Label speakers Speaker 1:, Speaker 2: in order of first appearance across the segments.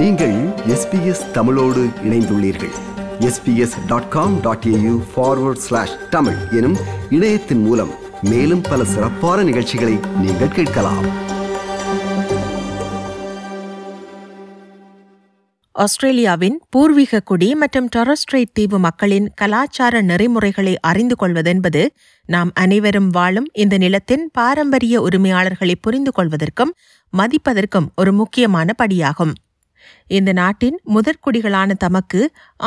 Speaker 1: நீங்கள் எஸ்பிஎஸ் தமிழோடு இணைந்துள்ளீர்கள். SBS dot com dot AU forward slash Tamil எனும் இணையத்தின் மூலம் மேலும் பல சிறப்பான நிகழ்ச்சிகளை நீங்கள் கேட்கலாம்.
Speaker 2: ஆஸ்திரேலியாவின் பூர்வீக குடி மற்றும் டொரஸ்ட்ரைட் தீவு மக்களின் கலாச்சார நெறிமுறைகளை அறிந்து கொள்வதென்பது நாம் அனைவரும் வாழும் இந்த நிலத்தின் பாரம்பரிய உரிமையாளர்களை புரிந்து கொள்வதற்கும் மதிப்பதற்கும் ஒரு முக்கியமான படியாகும். இந்த நாட்டின் முதற்குடிகளான தமக்கு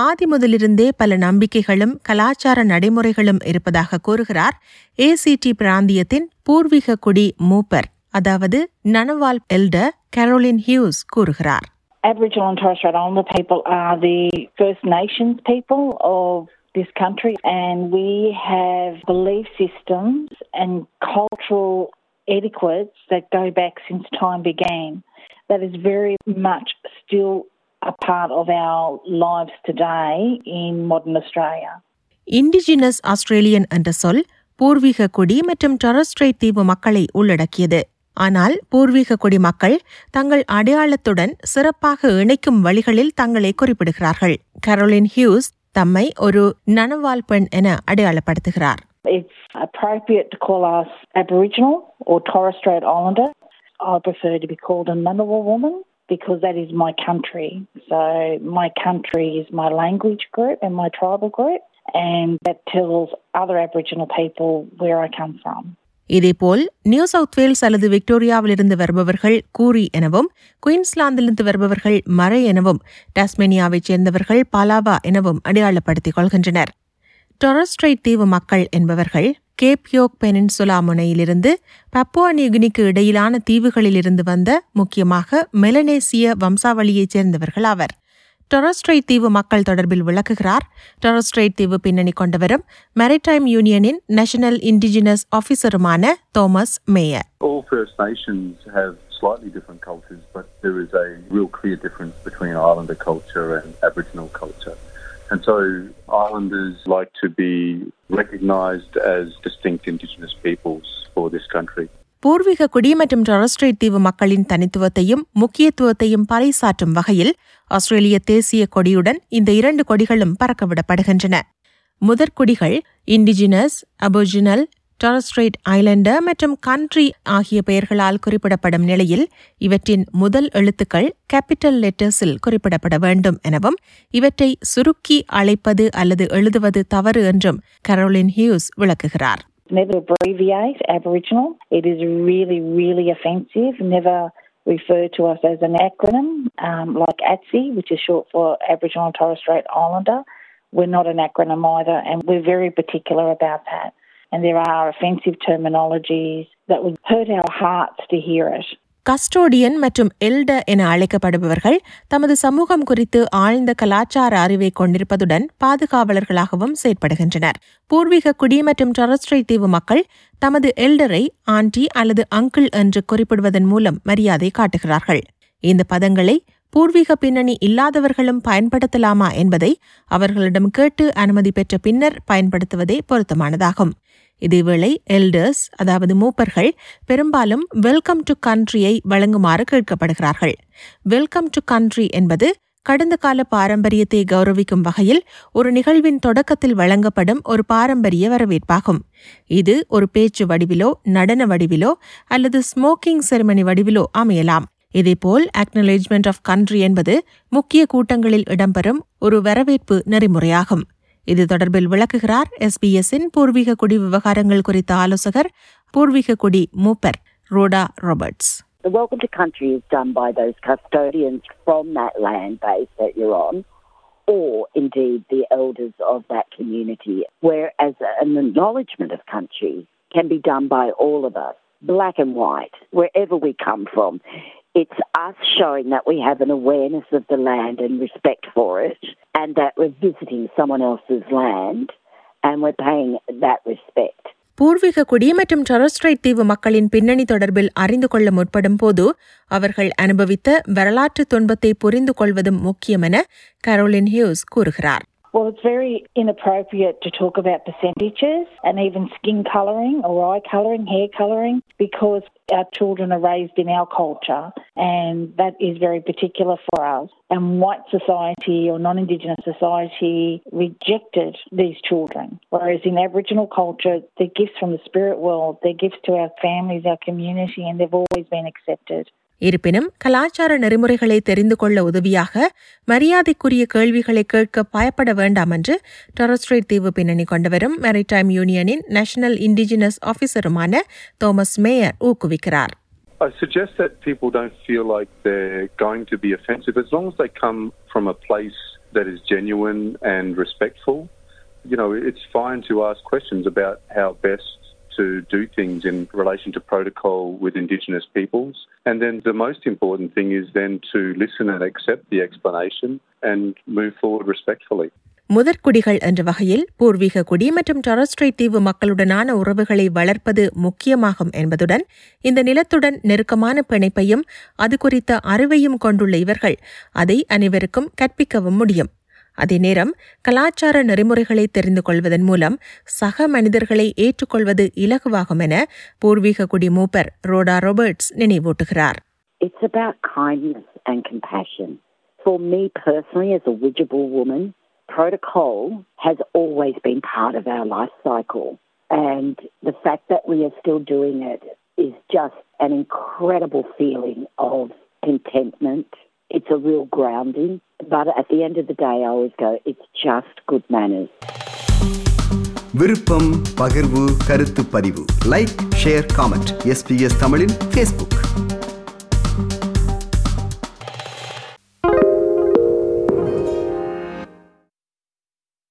Speaker 2: ஆதி முதலிருந்தே பல நம்பிக்கைகளும் கலாச்சார நடைமுறைகளும் இருப்பதாக கூறுகிறார் ஏசிடி பிராந்தியத்தின் பூர்வீக குடி மூப்பர் அதாவது நனவால் எல்டர் கரோலின் ஹியூஸ் கூறுகிறார்
Speaker 3: Aboriginal and Torres Strait Islander people are the First Nations people of this country, and we have belief systems and cultural etiquettes that go back since time began. That is very much still a part of our lives today in modern Australia.
Speaker 2: Indigenous Australian என்ற சொல் பூர்வீக குடி மற்றும் Torres Strait தீவு மக்களை உள்ளடக்கியது ஆனால் பூர்வீக குடி மக்கள் தங்கள் அடையாளத்துடன் சிறப்பாக இணைக்கும் வழிகளில் தங்களை குறிப்பிடுகிறார்கள் கரோலின் ஹியூஸ் தம்மை ஒரு நனவால் பெண் என அடையாளப்படுத்துகிறார்
Speaker 3: It's appropriate to call us Aboriginal or Torres Strait Islander. I prefer to be called a Ngunnawal woman because that is my country. So my country is my language group and my tribal group, and that tells other Aboriginal people where I come from.
Speaker 2: இதேபோல் New South Wales அல்லது விக்டோரியாவிலிருந்து வருபவர்கள் கூரி எனவும் குயின்ஸ்லாந்திலிருந்து வருபவர்கள் மறை எனவும் டாஸ்மேனியாவைச் சேர்ந்தவர்கள் பாலாவா எனவும் அடையாளப்படுத்திக் கொள்கின்றனர் டொரஸ்ட்ரைட் தீவு மக்கள் என்பவர்கள் கேப் யோக் பெனின்சுலா முனையிலிருந்து பப்புவா நியூகினிக்கு இடையிலான தீவுகளிலிருந்து வந்த முக்கியமாக மெலனேசிய வம்சாவளியைச் சேர்ந்தவர்கள் ஆவர். டொரஸ்ட்ரைட் தீவு மக்கள் தொடர்பில் விளக்குகிறார். டொரஸ்ட்ரைட் தீவு பின்னணி கொண்டவரும் மெரிடைம் யூனியனின் national indigenous ஆபீசருமான
Speaker 4: Thomas Mayor slightly different cultures, but there is a real clear difference between Islander culture and Aboriginal culture. And so Islanders like to be recognised as distinct Indigenous peoples for this country.
Speaker 2: பூர்வீக குடி மற்றும் Torres Strait தீவு மக்களின் தனித்துவத்தையும் முக்கியத்துவத்தையும் பறைசாற்றும் வகையில் ஆஸ்திரேலிய தேசிய கொடியுடன் இந்த இரண்டு கொடிகளும் பறக்கவிடப்படுகின்றன முதற்குடிகள் indigenous Aboriginal டொரஸ்ட்ரைட் ஐலண்டர் மற்றும் கண்ட்ரி ஆகிய பெயர்களால் குறிப்பிடப்படும் நிலையில் இவற்றின் முதல் எழுத்துக்கள் கேபிட்டல் லெட்டர்ஸில் குறிப்பிடப்பட வேண்டும் எனவும் இவற்றை சுருக்கி அழைப்பது அல்லது எழுதுவது தவறு என்றும் கரோலின் ஹியூஸ் விளக்குகிறார்
Speaker 3: Never abbreviate Aboriginal. It is really, really offensive. Never refer to us as an acronym um, like ATSI, which is short for Aboriginal and Torres Strait Islander. We're not an acronym either, and we're very particular about that. And there are offensive terminologies that would hurt our hearts to hear it.
Speaker 2: Custodian மற்றும் elder என அழைக்கப்படுபவர்கள் தமது சமூகம் குறித்து ஆழ்ந்த கலாச்சார அறிவை கொண்டிருப்பதுடன் பாதுகாவலர்களாகவும் செயற்படுகின்றனர். பூர்வீக குடி மற்றும் டொரஸ்ட்ரைட் தீவு மக்கள் தமது எல்டரை ஆண்டி அல்லது அங்கிள் என்று குறிப்பிடுவதன் மூலம் மரியாதை காட்டுகிறார்கள். இந்த பதங்களை பூர்வீக பின்னணி இல்லாதவர்களும் பயன்படுத்தலாமா என்பதை அவர்களிடம் கேட்டு அனுமதி பெற்ற பின்னர் பயன்படுத்துவதே பொருத்தமானதாகும். இதேவேளை எல்டர்ஸ் அதாவது மூப்பர்கள் பெரும்பாலும் வெல்கம் டு கண்ட்ரியை வழங்குமாறு கேட்கப்படுகிறார்கள். வெல்கம் டு கண்ட்ரி என்பது கடந்த கால பாரம்பரியத்தை கௌரவிக்கும் வகையில் ஒரு நிகழ்வின் தொடக்கத்தில் வழங்கப்படும் ஒரு பாரம்பரிய வரவேற்பாகும். இது ஒரு பேச்சு வடிவிலோ நடன வடிவிலோ அல்லது ஸ்மோக்கிங் செரிமனி வடிவிலோ அமையலாம். இதேபோல் அக்னலேஜ்மெண்ட் ஆஃப் கண்ட்ரி என்பது முக்கிய கூட்டங்களில் இடம்பெறும் ஒரு வரவேற்பு நெறிமுறையாகும். இது தொடர்பில் விளக்குகிறார் எஸ்பிஎஸ்ஸின் பூர்வீக குடி விவகாரங்கள் குறித்த ஆலோசகர் பூர்வீக குடி மூப்பர் Rhoda Roberts
Speaker 5: The welcome to country is done by those custodians from that land base that you're on, or indeed the elders of that community. Whereas an acknowledgement of country can be done by all of us, black and white, wherever we come from. It's us showing that we have an awareness of the land and respect for it, and that we're visiting someone else's land and we're paying that respect.
Speaker 2: பூர்வீக குடி மற்றும் Torres Strait தீவு மக்களின் பின்னணி தொடர்பில் அறிந்து கொள்ள முற்படும் போது அவர்கள் அனுபவித்த வரலாற்று துன்பத்தை புரிந்து கொள்வதும் முக்கியம் என கரோலின் ஹியூஸ் கூறுகிறார்
Speaker 3: Well, it's very inappropriate to talk about percentages and even skin colouring or eye colouring, hair colouring, because our children are raised in our culture and that is very particular for us. And white society or non Indigenous society rejected these children. Whereas in Aboriginal culture, they're gifts from the spirit world, they're gifts to our families, our community, and they've always been accepted.
Speaker 2: இருப்பினும் கலாச்சார நெறிமுறைகளை தெரிந்து கொள்ள உதவியாக மரியாதைக்குரிய கேள்விகளை கேட்க பயப்பட வேண்டாம் என்று டொரஸ்ட்ரேட் தீவு பின்னணி கொண்டவரும் மெரிடைம் யூனியனின் நேஷனல் இண்டிஜினஸ் ஆபீசருமான தோமஸ் மேயர் ஊக்குவிக்கிறார்
Speaker 4: I suggest that people don't feel like they're going to be offensive as long as they come from a place that is genuine and respectful. You know, it's fine to ask questions about how best to do things in relation to protocol with Indigenous peoples. And then the most important thing is then to listen and accept the explanation and move forward respectfully.
Speaker 2: முதற்குடிகள் என்ற வகையில் பூர்வீக குடி மற்றும் Torres Strait தீவு மக்களுடனான உறவுகளை வளர்ப்பது முக்கியமாகும் என்பதுடன் இந்த நிலத்துடன் நெருக்கமான பிணைப்பையும் அது குறித்த அறிவையும் கொண்டுள்ள இவர்கள் அதை அனைவருக்கும் கற்பிக்கவும் முடியும் அதே நேரம் கலாச்சார நெறிமுறைகளை தெரிந்து கொள்வதன் மூலம் சக மனிதர்களை ஏற்றுக்கொள்வது இலகுவாகும் என பூர்வீக குடி மூப்பர் ரோடா ரோபர்ட்ஸ் நினைவூட்டுகிறார்
Speaker 5: It's about kindness and compassion. For me personally, as a Widjable woman, protocol has always been part of our life cycle. And the fact that we are still doing it is just an incredible feeling of contentment. It's a real grounding. But at the end of the day, I always go, it's just good manners.
Speaker 1: விருப்பம் பகிர்வு கருத்து பதிவு like share comment SBS தமிழின் Facebook